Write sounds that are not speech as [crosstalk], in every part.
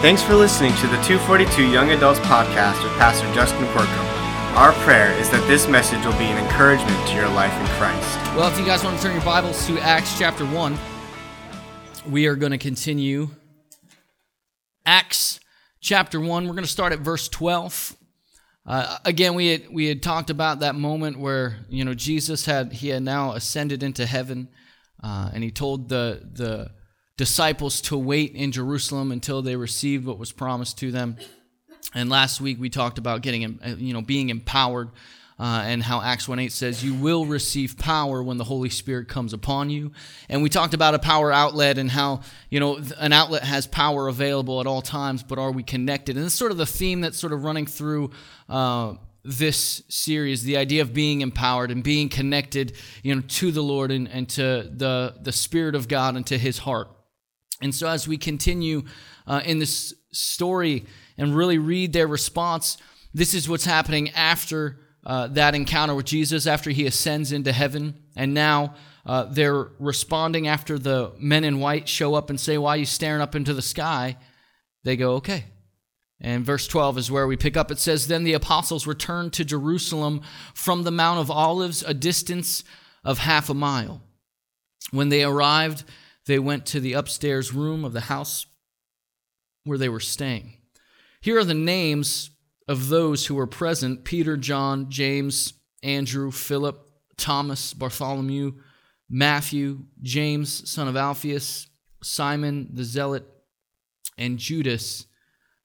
Thanks for listening to the 242 Young Adults Podcast with Pastor Justin Corco. Our prayer is that this message will be an encouragement to your life in Christ. Well, if you guys want to turn your Bibles to Acts chapter 1, we are going to continue. Acts chapter 1, we're going to start at verse 12. Uh, again, we had, we had talked about that moment where, you know, Jesus had, he had now ascended into heaven, uh, and he told the, the disciples to wait in Jerusalem until they received what was promised to them. And last week we talked about getting, uh, you know, being empowered, uh, and how Acts 1:8 says, "You will receive power when the Holy Spirit comes upon you." And we talked about a power outlet and how you know an outlet has power available at all times, but are we connected? And it's sort of the theme that's sort of running through. Uh, this series, the idea of being empowered and being connected, you know, to the Lord and, and to the the Spirit of God and to His heart. And so, as we continue uh, in this story and really read their response, this is what's happening after uh, that encounter with Jesus, after he ascends into heaven. And now uh, they're responding after the men in white show up and say, Why are you staring up into the sky? They go, Okay. And verse 12 is where we pick up. It says, Then the apostles returned to Jerusalem from the Mount of Olives, a distance of half a mile. When they arrived, they went to the upstairs room of the house where they were staying. Here are the names of those who were present Peter, John, James, Andrew, Philip, Thomas, Bartholomew, Matthew, James, son of Alphaeus, Simon the Zealot, and Judas,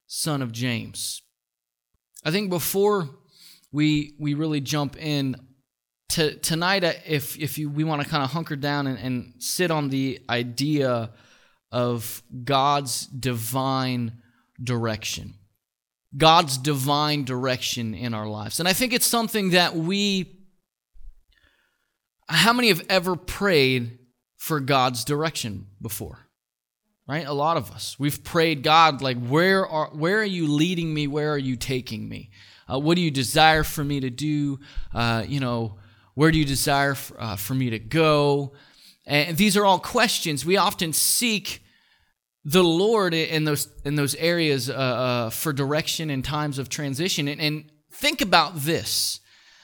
son of James. I think before we we really jump in, to, tonight, uh, if if you we want to kind of hunker down and, and sit on the idea of God's divine direction, God's divine direction in our lives, and I think it's something that we. How many have ever prayed for God's direction before? Right, a lot of us. We've prayed, God, like where are where are you leading me? Where are you taking me? Uh, what do you desire for me to do? Uh, you know, where do you desire for, uh, for me to go? And these are all questions. We often seek the Lord in those in those areas uh, uh, for direction in times of transition. And, and think about this: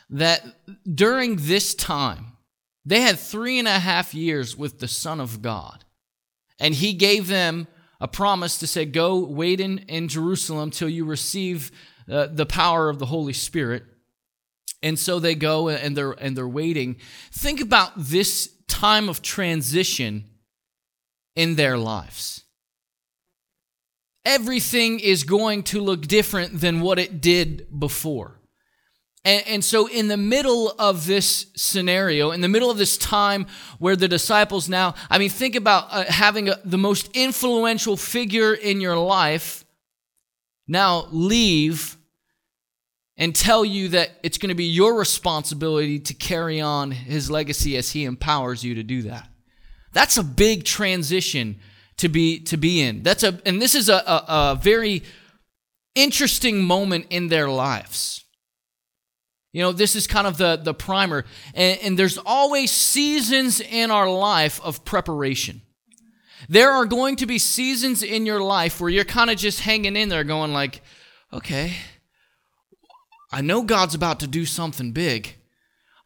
that during this time, they had three and a half years with the Son of God, and He gave them a promise to say, "Go wait in in Jerusalem till you receive uh, the power of the Holy Spirit." And so they go and they're and they're waiting. Think about this time of transition in their lives. Everything is going to look different than what it did before. And, and, so, in the middle of this scenario, in the middle of this time where the disciples now, I mean, think about uh, having a, the most influential figure in your life now leave and tell you that it's going to be your responsibility to carry on his legacy as he empowers you to do that. That's a big transition to be to be in. That's a and this is a, a, a very interesting moment in their lives. You know, this is kind of the, the primer. And, and there's always seasons in our life of preparation. There are going to be seasons in your life where you're kind of just hanging in there going like, okay, I know God's about to do something big.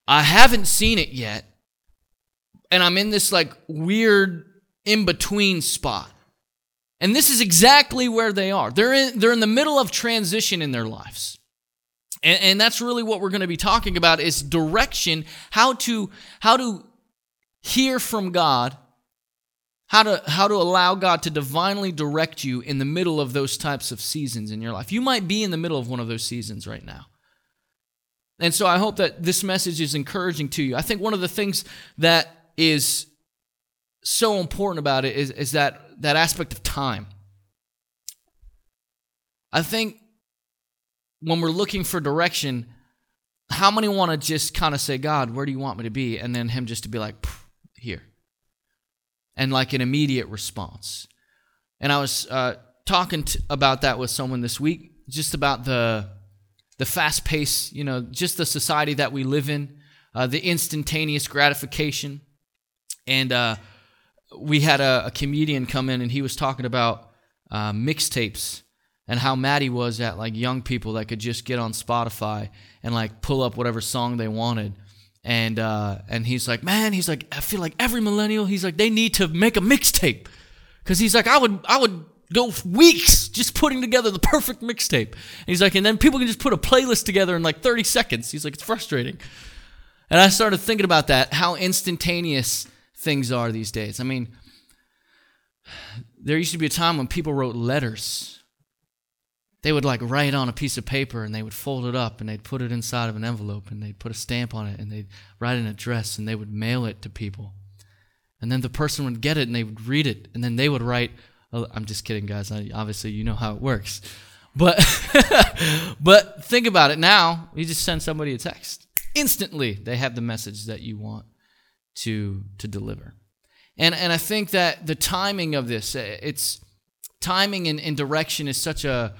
I haven't seen it yet. And I'm in this like weird in between spot. And this is exactly where they are. They're in, they're in the middle of transition in their lives. And, and that's really what we're going to be talking about is direction, how to, how to hear from God, how to, how to allow God to divinely direct you in the middle of those types of seasons in your life. You might be in the middle of one of those seasons right now. And so I hope that this message is encouraging to you. I think one of the things that is so important about it is, is that, that aspect of time. I think when we're looking for direction, how many want to just kind of say, God, where do you want me to be? And then Him just to be like, here. And like an immediate response. And I was uh, talking about that with someone this week, just about the the fast pace, you know, just the society that we live in, uh, the instantaneous gratification. And uh, we had a, a, comedian come in and he was talking about uh, mixtapes and how mad he was at like young people that could just get on Spotify and like pull up whatever song they wanted. And uh, and he's like, man, he's like, I feel like every millennial, he's like, they need to make a mixtape, because he's like, I would I would go weeks just putting together the perfect mixtape. And he's like, and then people can just put a playlist together in like 30 seconds. He's like, it's frustrating. And I started thinking about that, how instantaneous things are these days. I mean, there used to be a time when people wrote letters. They would like write on a piece of paper and they would fold it up and they'd put it inside of an envelope and they'd put a stamp on it and they'd write an address and they would mail it to people. And then the person would get it and they would read it and then they would write. Oh, I'm just kidding, guys. Obviously, you know how it works. But [laughs] but think about it now. You just send somebody a text. Instantly, they have the message that you want to to deliver. And and I think that the timing of this, eh, it's timing and, and direction is such a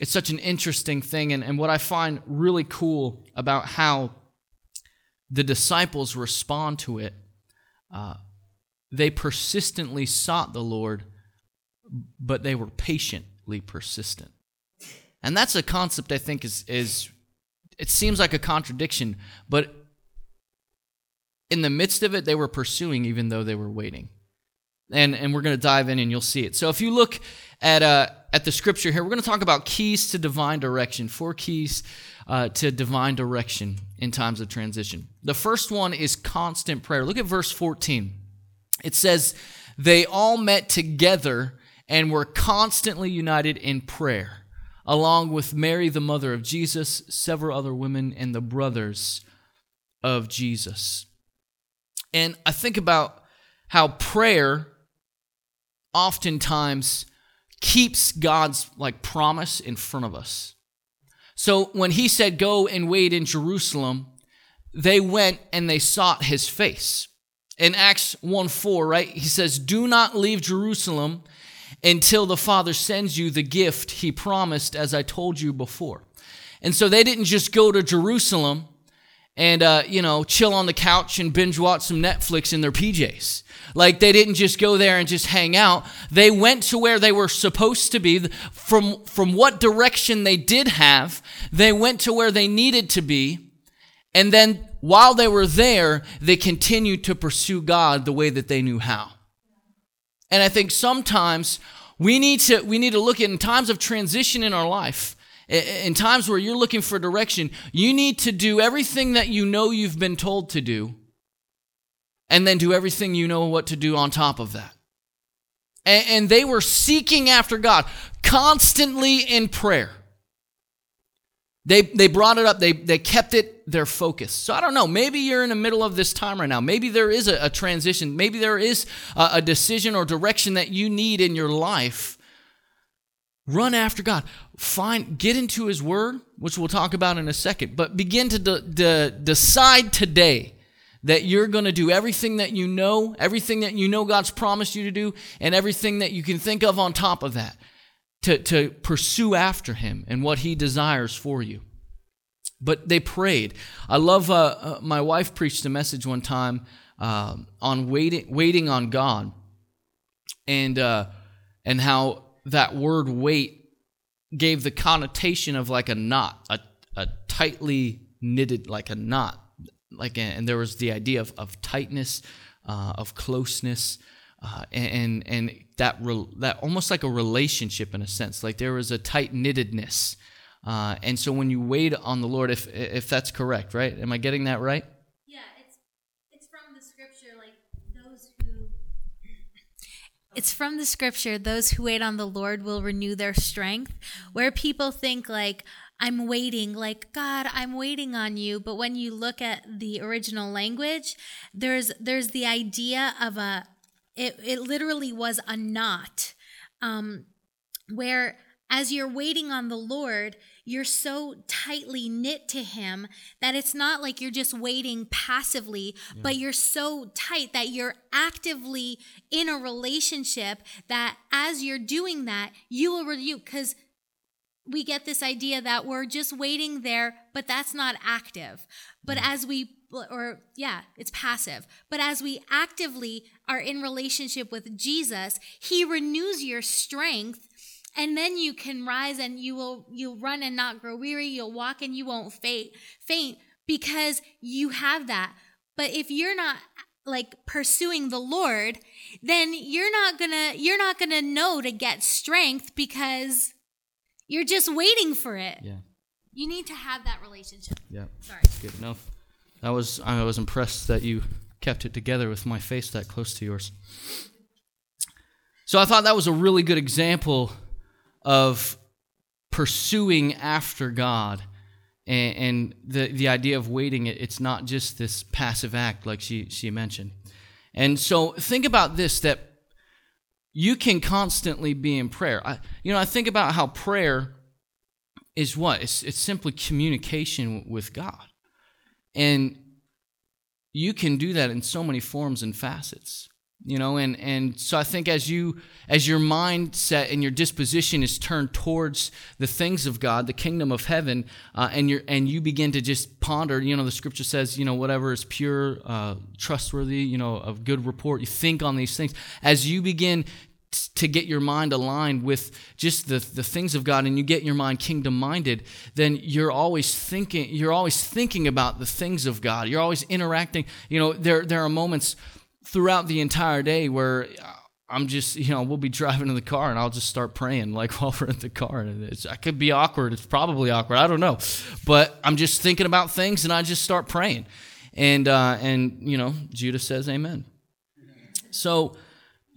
it's such an interesting thing. And, and what I find really cool about how the disciples respond to it, uh, they persistently sought the Lord, but they were patiently persistent. And that's a concept I think is, is it seems like a contradiction, but in the midst of it, they were pursuing even though they were waiting. And, and we're going to dive in and you'll see it. So if you look at, uh, at the scripture here, we're going to talk about keys to divine direction, four keys uh, to divine direction in times of transition. The first one is constant prayer. Look at verse 14. It says, They all met together and were constantly united in prayer, along with Mary, the mother of Jesus, several other women, and the brothers of Jesus. And I think about how prayer oftentimes keeps God's like promise in front of us. So when he said go and wait in Jerusalem, they went and they sought his face. In Acts 1 4, right? He says, Do not leave Jerusalem until the Father sends you the gift he promised, as I told you before. And so they didn't just go to Jerusalem and uh, you know chill on the couch and binge watch some netflix in their pjs like they didn't just go there and just hang out. They went to where they were supposed to be. From from what direction they did have they went to where they needed to be. And then while they were there they continued to pursue god the way that they knew how and i think sometimes we need to we need to look at in times of transition in our life in times where you're looking for direction, you need to do everything that you know you've been told to do, and then do everything you know what to do on top of that. And, they were seeking after God constantly in prayer. They, they brought it up, they, they kept it their focus. So I don't know, maybe you're in the middle of this time right now. Maybe there is a, a transition, maybe there is a, a decision or direction that you need in your life Run after God. Find, get into His Word, which we'll talk about in a second, but begin to de- de- decide today that you're going to do everything that you know, everything that you know God's promised you to do, and everything that you can think of on top of that to, to pursue after Him and what He desires for you. But they prayed. I love, uh, uh, my wife preached a message one time uh, on waiting, waiting on God and, uh, and how that word wait gave the connotation of like a knot, a, a tightly knitted, like a knot. Like, and there was the idea of, of tightness, uh, of closeness, uh, and and that re- that almost like a relationship in a sense. Like there was a tight knittedness, uh, and so when you wait on the Lord, if if that's correct, right? Am I getting that right? Yeah, it's it's from the scripture, like those who. It's from the scripture those who wait on the Lord will renew their strength. Where people think, like, I'm waiting, like, God, I'm waiting on you. But when you look at the original language, there's there's the idea of a it, it literally was a knot. Um, where as you're waiting on the Lord, you're so tightly knit to Him that it's not like you're just waiting passively, yeah. but you're so tight that you're actively in a relationship that as you're doing that, you will review. Because we get this idea that we're just waiting there, but that's not active. But as we or yeah, it's passive. But as we actively are in relationship with Jesus, he renews your strength and then you can rise and you will you'll run and not grow weary, you'll walk and you won't faint faint because you have that. But if you're not like pursuing the Lord, then you're not going to you're not going to know to get strength because you're just waiting for it. Yeah. You need to have that relationship. Yeah. Sorry. Good enough. That was I was impressed that you kept it together with my face that close to yours. So I thought that was a really good example of pursuing after God and, and the, the idea of waiting it, it's not just this passive act like she, she mentioned. And so think about this that you can constantly be in prayer. I, you know, I think about how prayer is what? It's, it's simply communication with God. And you can do that in so many forms and facets you know and and so i think as you as your mindset and your disposition is turned towards the things of god the kingdom of heaven uh, and you and you begin to just ponder you know the scripture says you know whatever is pure uh, trustworthy you know of good report you think on these things. As you begin to get your mind aligned with just the, the things of God and you get your mind kingdom minded, then you're always thinking you're always thinking about the things of God. You're always interacting. You know, there there are moments throughout the entire day where I'm just, you know, we'll be driving in the car and I'll just start praying like [laughs] while we're in the car. And it's, it could be awkward. It's probably awkward. I don't know. But I'm just thinking about things and I just start praying. And, uh, and you know, Judah says amen. So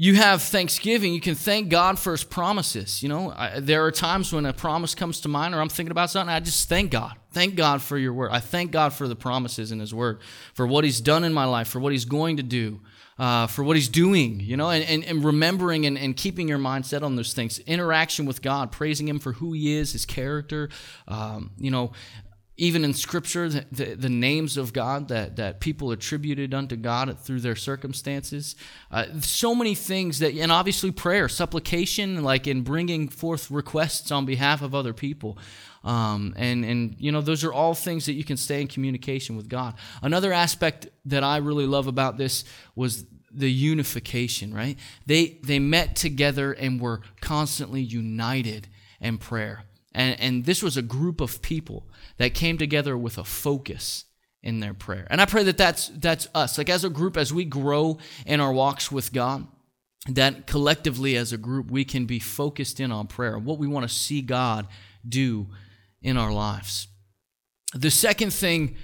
you have Thanksgiving. You can thank God for his promises. You know, I, there are times when a promise comes to mind or I'm thinking about something. I just thank God. Thank God for your word. I thank God for the promises in his word, for what he's done in my life, for what he's going to do uh, for what he's doing, you know, and, and, and remembering and, and keeping your mind set on those things. Interaction with God, praising him for who he is, his character, um, you know, even in scripture, the, the, the, names of God that, that people attributed unto God through their circumstances. Uh, so many things that, and obviously prayer, supplication, like in bringing forth requests on behalf of other people. Um, and, and, you know, those are all things that you can stay in communication with God. Another aspect that I really love about this was the unification, right? They, they met together and were constantly united in prayer. And, and this was a group of people that came together with a focus in their prayer. And I pray that that's, that's us. Like as a group, as we grow in our walks with God, that collectively as a group, we can be focused in on prayer, and what we want to see God do in our lives. The second thing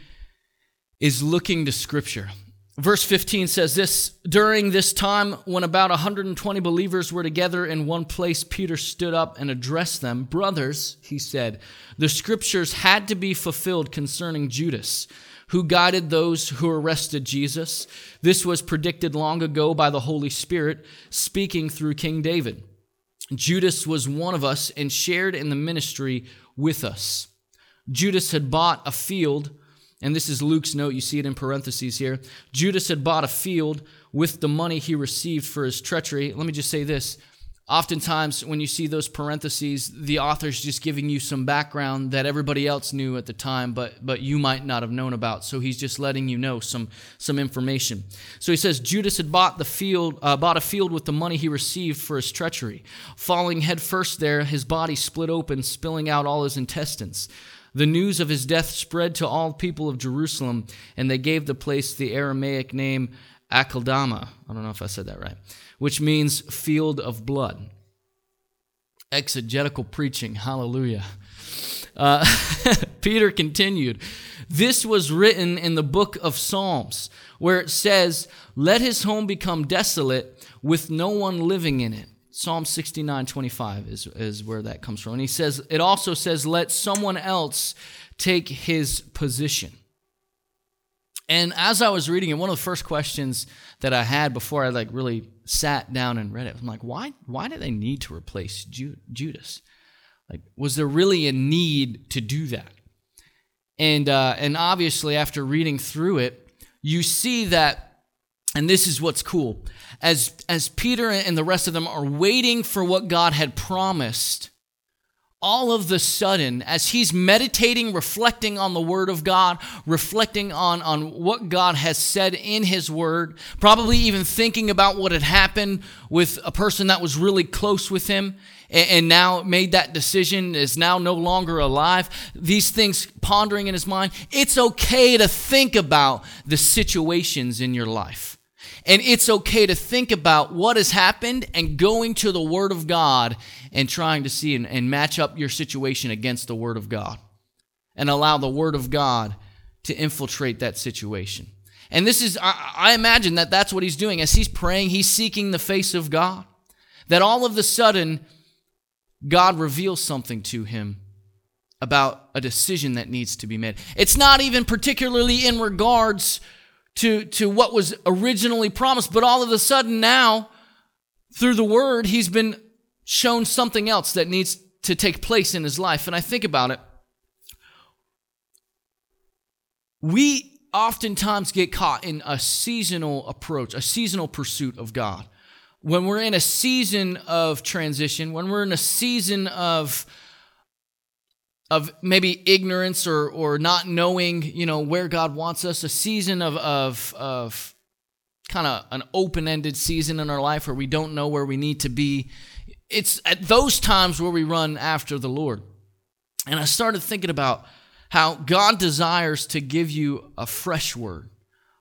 is looking to Scripture. Verse 15 says this During this time, when about 120 believers were together in one place, Peter stood up and addressed them. Brothers, he said, the scriptures had to be fulfilled concerning Judas, who guided those who arrested Jesus. This was predicted long ago by the Holy Spirit, speaking through King David. Judas was one of us and shared in the ministry with us. Judas had bought a field, and this is Luke's note, you see it in parentheses here. Judas had bought a field with the money he received for his treachery. Let me just say this Oftentimes, when you see those parentheses, the author's just giving you some background that everybody else knew at the time, but, but you might not have known about. So he's just letting you know some, some information. So he says Judas had bought the field, uh, bought a field with the money he received for his treachery. Falling headfirst there, his body split open, spilling out all his intestines. The news of his death spread to all people of Jerusalem, and they gave the place the Aramaic name Akeldama. I don't know if I said that right which means field of blood. Exegetical preaching, hallelujah. Uh, [laughs] Peter continued, This was written in the book of Psalms, where it says, Let his home become desolate with no one living in it. Psalm 69 25 is, is where that comes from. And he says, it also says, Let someone else take his position. And as I was reading it, one of the first questions that I had before I like really sat down and read it, I'm like, why why do they need to replace Ju- Judas? Like, was there really a need to do that? And uh, and obviously, after reading through it, you see that, and this is what's cool. As as Peter and the rest of them are waiting for what God had promised, all of the sudden, as he's meditating, reflecting on the Word of God, reflecting on, on what God has said in His Word, probably even thinking about what had happened with a person that was really close with him and, and now made that decision, is now no longer alive, these things pondering in his mind, it's okay to think about the situations in your life. And it's okay to think about what has happened and going to the Word of God and trying to see and, and, match up your situation against the Word of God and allow the Word of God to infiltrate that situation. And this is, I, I imagine that that's what he's doing. As he's praying, he's seeking the face of God. That all of a sudden, God reveals something to him about a decision that needs to be made. It's not even particularly in regards to, to what was originally promised. But all of a sudden now, through the word, he's been shown something else that needs to take place in his life. And I think about it. We oftentimes get caught in a seasonal approach, a seasonal pursuit of God. When we're in a season of transition, when we're in a season of of maybe ignorance or or not knowing, you know, where God wants us, a season of of of kind of an open-ended season in our life where we don't know where we need to be. It's at those times where we run after the Lord. And I started thinking about how God desires to give you a fresh word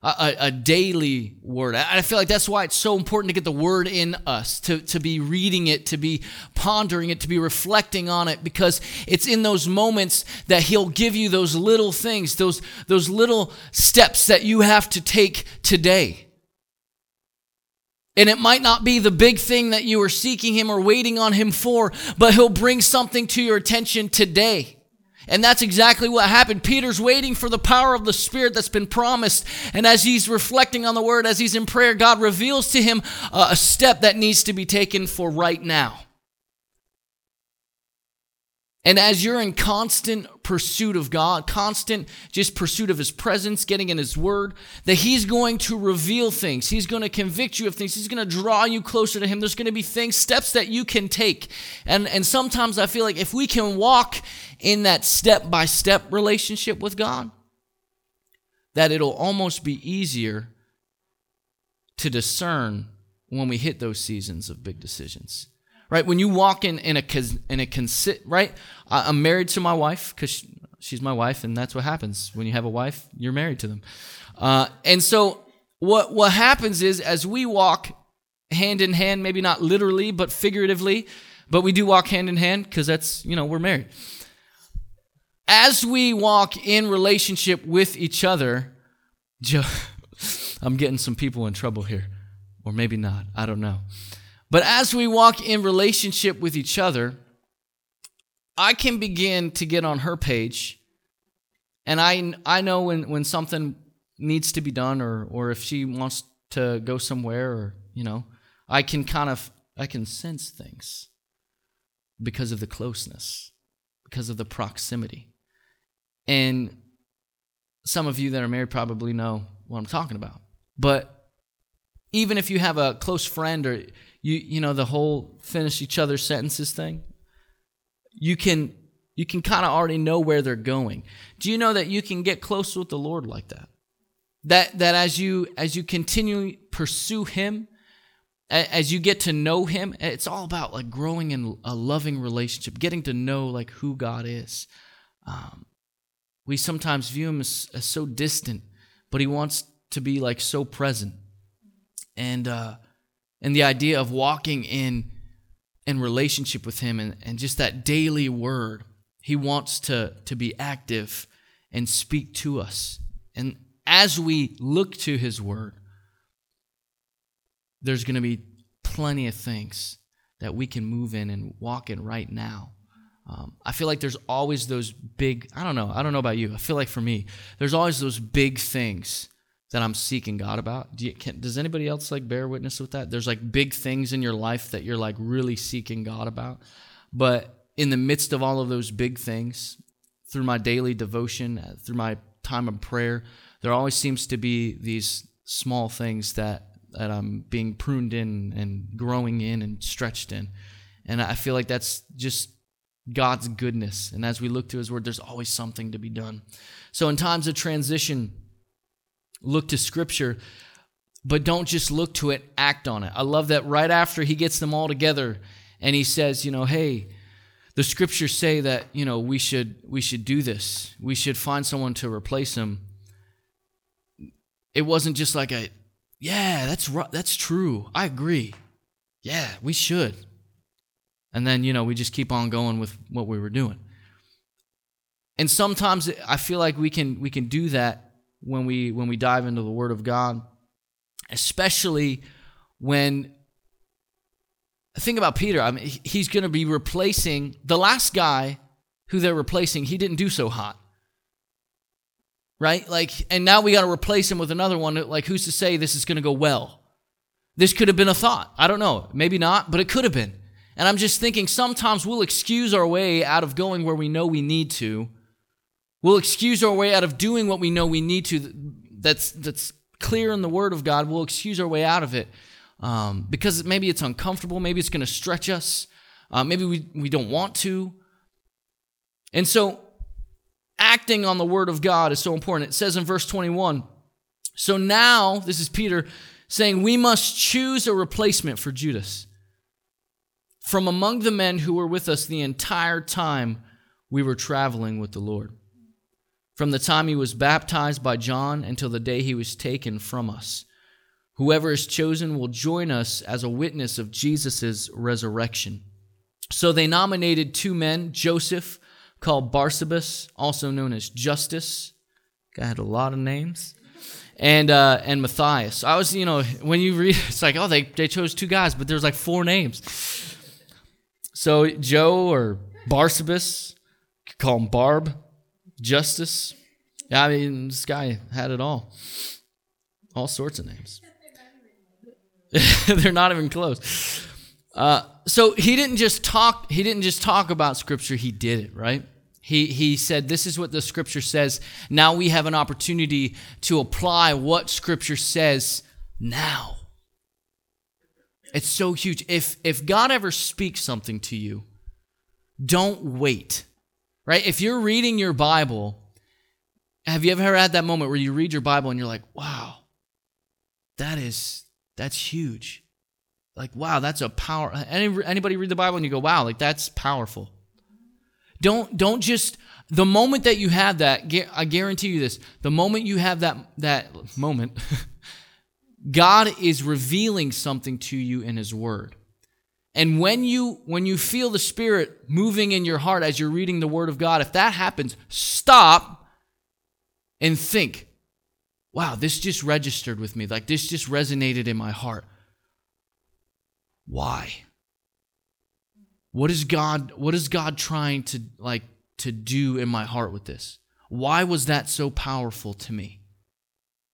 a, a, daily word. I feel like that's why it's so important to get the word in us, to, to be reading it, to be pondering it, to be reflecting on it, because it's in those moments that He'll give you those little things, those, those little steps that you have to take today. And it might not be the big thing that you are seeking Him or waiting on Him for, but He'll bring something to your attention today. And that's exactly what happened. Peter's waiting for the power of the Spirit that's been promised. And as he's reflecting on the word, as he's in prayer, God reveals to him uh, a step that needs to be taken for right now. And as you're in constant pursuit of God, constant just pursuit of His presence, getting in His Word, that He's going to reveal things. He's going to convict you of things. He's going to draw you closer to Him. There's going to be things, steps that you can take. And, and sometimes I feel like if we can walk in that step by step relationship with God, that it'll almost be easier to discern when we hit those seasons of big decisions right? When you walk in in a in a consi- right, I'm married to my wife because she's my wife, and that's what happens when you have a wife. You're married to them, uh, and so what what happens is as we walk hand in hand, maybe not literally but figuratively, but we do walk hand in hand because that's you know we're married. As we walk in relationship with each other, [laughs] I'm getting some people in trouble here, or maybe not. I don't know. But as we walk in relationship with each other, I can begin to get on her page. And I, I know when, when something needs to be done or, or if she wants to go somewhere or, you know, I can kind of, I can sense things because of the closeness, because of the proximity. And some of you that are married probably know what I'm talking about. But even if you have a close friend or you you know the whole finish each other's sentences thing? You can you can kind of already know where they're going. Do you know that you can get close with the lord like that? That that as you as you continually pursue him as you get to know him it's all about like growing in a loving relationship getting to know like who god is. Um, we sometimes view him as, as, so distant but he wants to be like so present. And uh, and the idea of walking in in relationship with him and, and just that daily word he wants to to be active and speak to us. And as we look to his word there's going to be plenty of things that we can move in and walk in right now. Um, i feel like there's always those big i don't know i don't know about you i feel like for me there's always those big things that I'm seeking God about? Do you, can, does anybody else like bear witness with that? There's like big things in your life that you're like really seeking God about. But in the midst of all of those big things, through my daily devotion, uh, through my time of prayer, there always seems to be these small things that that I'm being pruned in and growing in and stretched in. And I feel like that's just God's goodness. And as we look to his word, there's always something to be done. So in times of transition, look to scripture, but don't just look to it, act on it. I love that right after he gets them all together and he says, you know, hey, the scriptures say that, you know, we should we should do this. We should find someone to replace him. It wasn't just like a yeah, that's that's true. I agree. Yeah, we should. And then, you know, we just keep on going with what we were doing. And sometimes I feel like we can we can do that when we when we dive into the word of God, especially when think about Peter. I mean, he's going to be replacing the last guy who they're replacing. He didn't do so hot. Right? Like and now we got to replace him with another one. Like who's to say this is going to go well? This could have been a thought. I don't know. Maybe not, but it could have been. And I'm just thinking sometimes we'll excuse our way out of going where we know we need to. We'll excuse our way out of doing what we know we need to that's that's clear in the word of God. We'll excuse our way out of it um, because maybe it's uncomfortable, maybe it's going to stretch us, uh, maybe we, we don't want to. And so acting on the word of God is so important. It says in verse 21 So now, this is Peter saying, we must choose a replacement for Judas from among the men who were with us the entire time we were traveling with the Lord. From the time he was baptized by John until the day he was taken from us. Whoever is chosen will join us as a witness of Jesus' resurrection. So they nominated two men, Joseph, called Barsabas, also known as Justus. Guy had a lot of names. And uh, and Matthias. I was, you know, when you read, it's like, oh, they, they chose two guys, but there's like four names. So Joe or Barsabas, call him Barb, Justus. I mean, this guy had it all. All sorts of names. [laughs] They're not even close. Uh, so he didn't just talk. He didn't just talk about scripture. He did it right. He he said, "This is what the scripture says." Now we have an opportunity to apply what scripture says now. It's so huge. If if God ever speaks something to you, don't wait. Right? If you're reading your Bible, have you ever had that moment where you read your Bible and you're like, "Wow, that is that's huge. Like, wow, that's a power. Any, anybody read the Bible and you go, wow, like that's powerful. Don't don't just the moment that you have that. I guarantee you this: the moment you have that that moment, [laughs] God is revealing something to you in His Word. And when you when you feel the Spirit moving in your heart as you're reading the Word of God, if that happens, stop and think wow, this just registered with me. Like this just resonated in my heart. Why? What is God what is God trying to like to do in my heart with this? Why was that so powerful to me?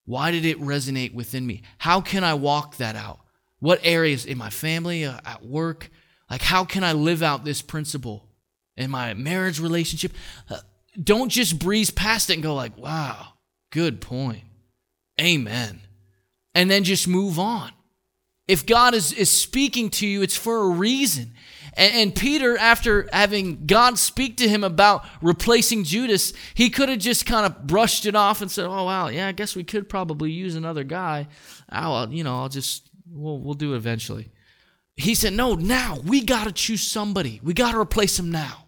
Why did it resonate within me? How can I walk that out? What areas in my family, uh, at work? Like how can I live out this principle in my marriage relationship? Uh, don't just breeze past it and go like, "Wow, good point." Amen. And then just move on. If God is, is speaking to you, it's for a reason. And, and Peter, after having God speak to him about replacing Judas, he could have just kind of brushed it off and said, Oh, wow, yeah, I guess we could probably use another guy. I'll, you know, I'll just, we'll, we'll do it eventually. He said, No, now we got to choose somebody. We got to replace him now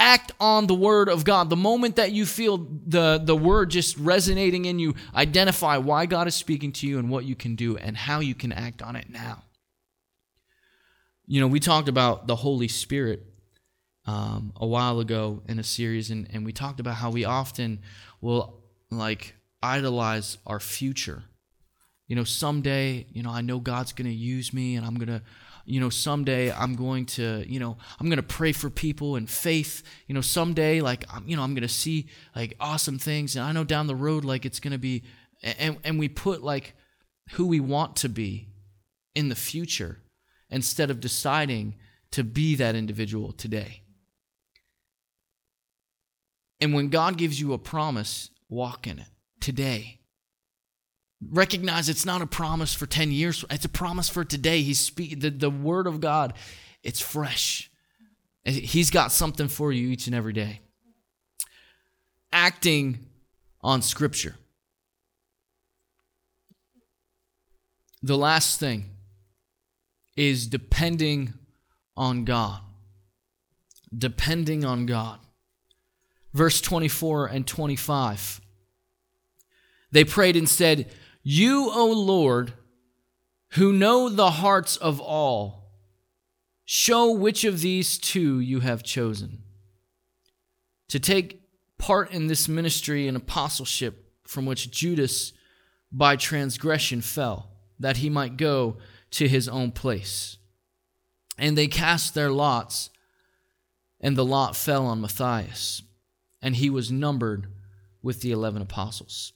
act on the word of God. The moment that you feel the, the word just resonating in you, identify why God is speaking to you and what you can do and how you can act on it now. You know, we talked about the Holy Spirit um, a while ago in a series, and, and we talked about how we often will like idolize our future. You know, someday, you know, I know God's going to use me and I'm going to you know, someday I'm going to, you know, I'm going to pray for people in faith. You know, someday, like, I'm, you know, I'm going to see like awesome things. And I know down the road, like, it's going to be, and, and we put like who we want to be in the future instead of deciding to be that individual today. And when God gives you a promise, walk in it today recognize it's not a promise for 10 years it's a promise for today he's speaking the, the word of god it's fresh He's got something for you each and every day. Acting on Scripture. The last thing is depending on God. Depending on God. Verse 24 and 25. They prayed and said, You, O Lord, who know the hearts of all, show which of these two you have chosen to take part in this ministry and apostleship from which Judas by transgression fell, that he might go to his own place. And they cast their lots, and the lot fell on Matthias, and he was numbered with the eleven apostles.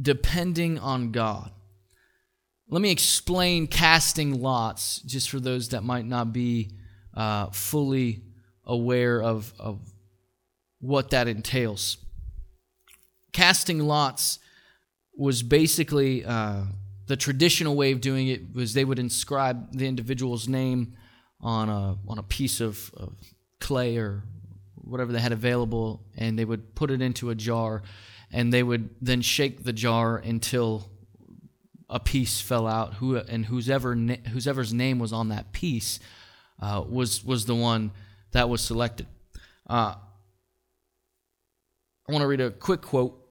Depending on God. Let me explain casting lots, just for those that might not be uh, fully aware of, of what that entails. Casting lots was basically uh, the traditional way of doing it was they would inscribe the individual's name on a on a piece of, of clay or whatever they had available, and they would put it into a jar, and they would then shake the jar until a piece fell out. Who and whoever whoever's name was on that piece uh, was was the one that was selected. Uh, I want to read a quick quote.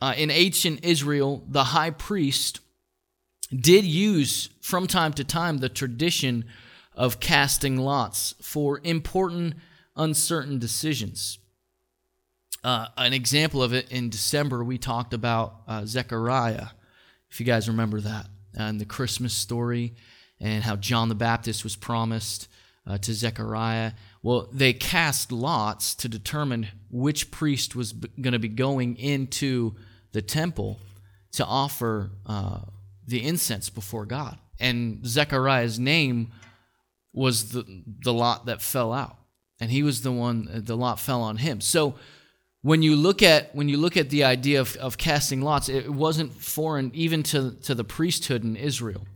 Uh, in ancient Israel, the high priest did use from time to time the tradition of casting lots for important, uncertain decisions. Uh, an example of it in December, we talked about uh, Zechariah, if you guys remember that, and the Christmas story, and how John the Baptist was promised uh, to Zechariah. Well, they cast lots to determine which priest was b- going to be going into the temple to offer uh, the incense before God. And Zechariah's name was the, the lot that fell out. And he was the one, the lot fell on him. So when you look at when you look at the idea of, of casting lots, it wasn't foreign even to, to the priesthood in Israel.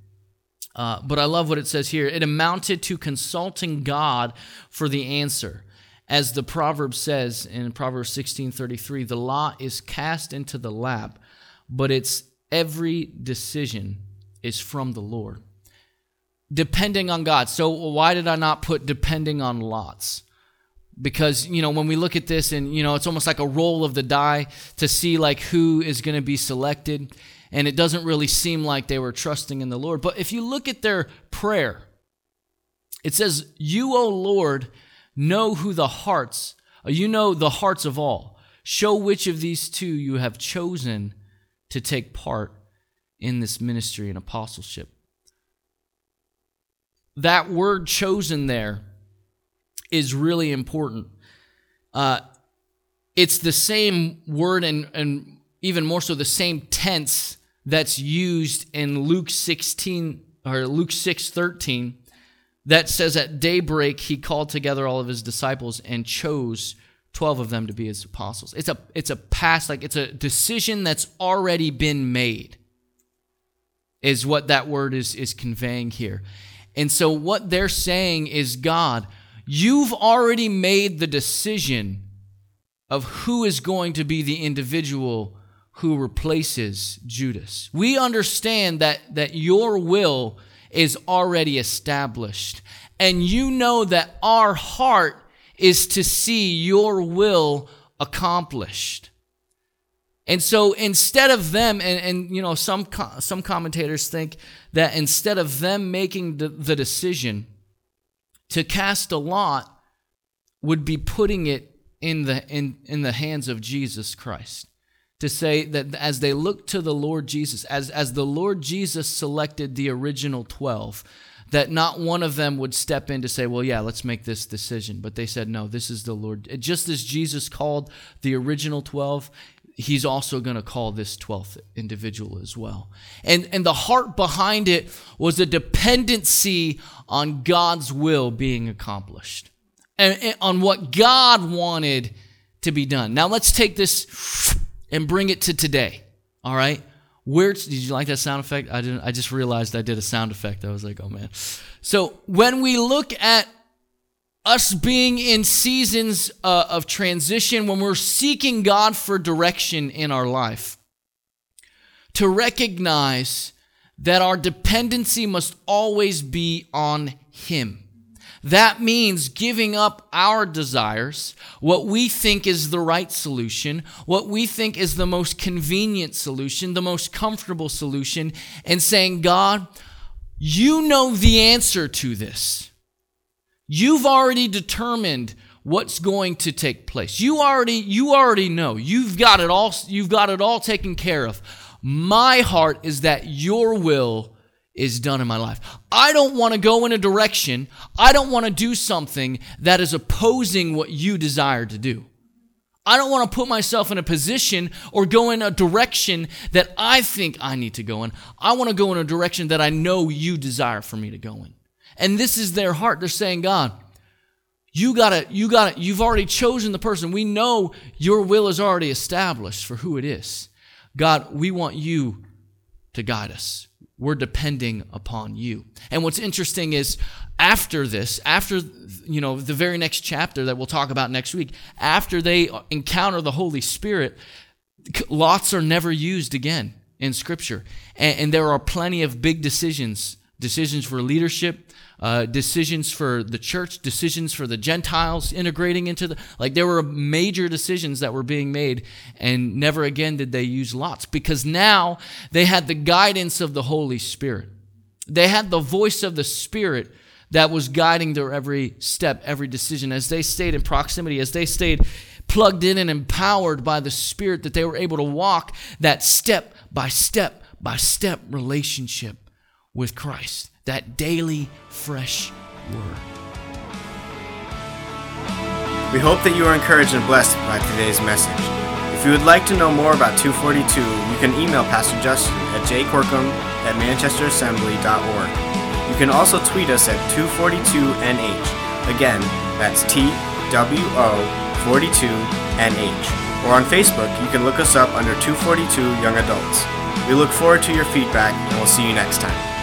Uh, but I love what it says here. It amounted to consulting God for the answer. As the proverb says in Proverbs 16:33, the lot is cast into the lap, but its every decision is from the Lord. Depending on God. So why did I not put depending on lots? Because, you know, when we look at this and, you know, it's almost like a roll of the die to see like who is going to be selected. And it doesn't really seem like they were trusting in the Lord. But if you look at their prayer, it says, You, O Lord, know who the hearts, uh, you know the hearts of all. Show which of these two you have chosen to take part in this ministry and apostleship. That word chosen there is really important. Uh, it's the same word and, and even more so the same tense that's used in Luke 16 or Luke 6 13 that says at daybreak he called together all of his disciples and chose 12 of them to be his apostles. It's a it's a past like it's a decision that's already been made. Is what that word is is conveying here. And so what they're saying is God, you've already made the decision of who is going to be the individual who replaces Judas. We understand that that your will is already established. And you know that our heart is to see your will accomplished. And so instead of them, and, and you know, some, some commentators think that instead of them making the, the decision to cast a lot, would be putting it in the, in, in the hands of Jesus Christ. To say that as they look to the Lord Jesus, as, as the Lord Jesus selected the original 12, that not one of them would step in to say, well, yeah, let's make this decision. But they said, no, this is the Lord. Just as Jesus called the original 12, he's also going to call this 12th individual as well. And, and the heart behind it was a dependency on God's will being accomplished and, and on what God wanted to be done. Now let's take this and bring it to today. All right? Where did you like that sound effect? I didn't. I just realized I did a sound effect. I was like, oh man. So when we look at us being in seasons uh, of transition, when we're seeking God for direction in our life, to recognize that our dependency must always be on Him. That means giving up our desires, what we think is the right solution, what we think is the most convenient solution, the most comfortable solution, and saying, God, you know the answer to this. You've already determined what's going to take place. You already you already know. You've got it all you've got it all taken care of. My heart is that your will is done in my life. I don't want to go in a direction. I don't want to do something that is opposing what you desire to do. I don't want to put myself in a position or go in a direction that I think I need to go in. I want to go in a direction that I know you desire for me to go in. And this is their heart. They're saying, God, you gotta, you gotta, you've already chosen the person. We know your will is already established for who it is. God, we want you to guide us. We're depending upon you. And what's interesting is after this, after you know the very next chapter that we'll talk about next week, after they encounter the Holy Spirit, lots are never used again in Scripture, and, and there are plenty of big decisions, decisions for leadership, uh, decisions for the church, decisions for the Gentiles integrating into the. Like, there were major decisions that were being made, and never again did they use lots because now they had the guidance of the Holy Spirit. They had the voice of the Spirit that was guiding their every step, every decision. As they stayed in proximity, as they stayed plugged in and empowered by the Spirit, that they were able to walk that step by step by step relationship with Christ that daily, fresh word. We hope that you are encouraged and blessed by today's message. If you would like to know more about 242, you can email Pastor Justin at jcorkum at manchesterassembly.org. You can also tweet us at 242NH. Again, that's TWO 42NH. Or on Facebook, you can look us up under 242 Young Adults. We look forward to your feedback, and we'll see you next time.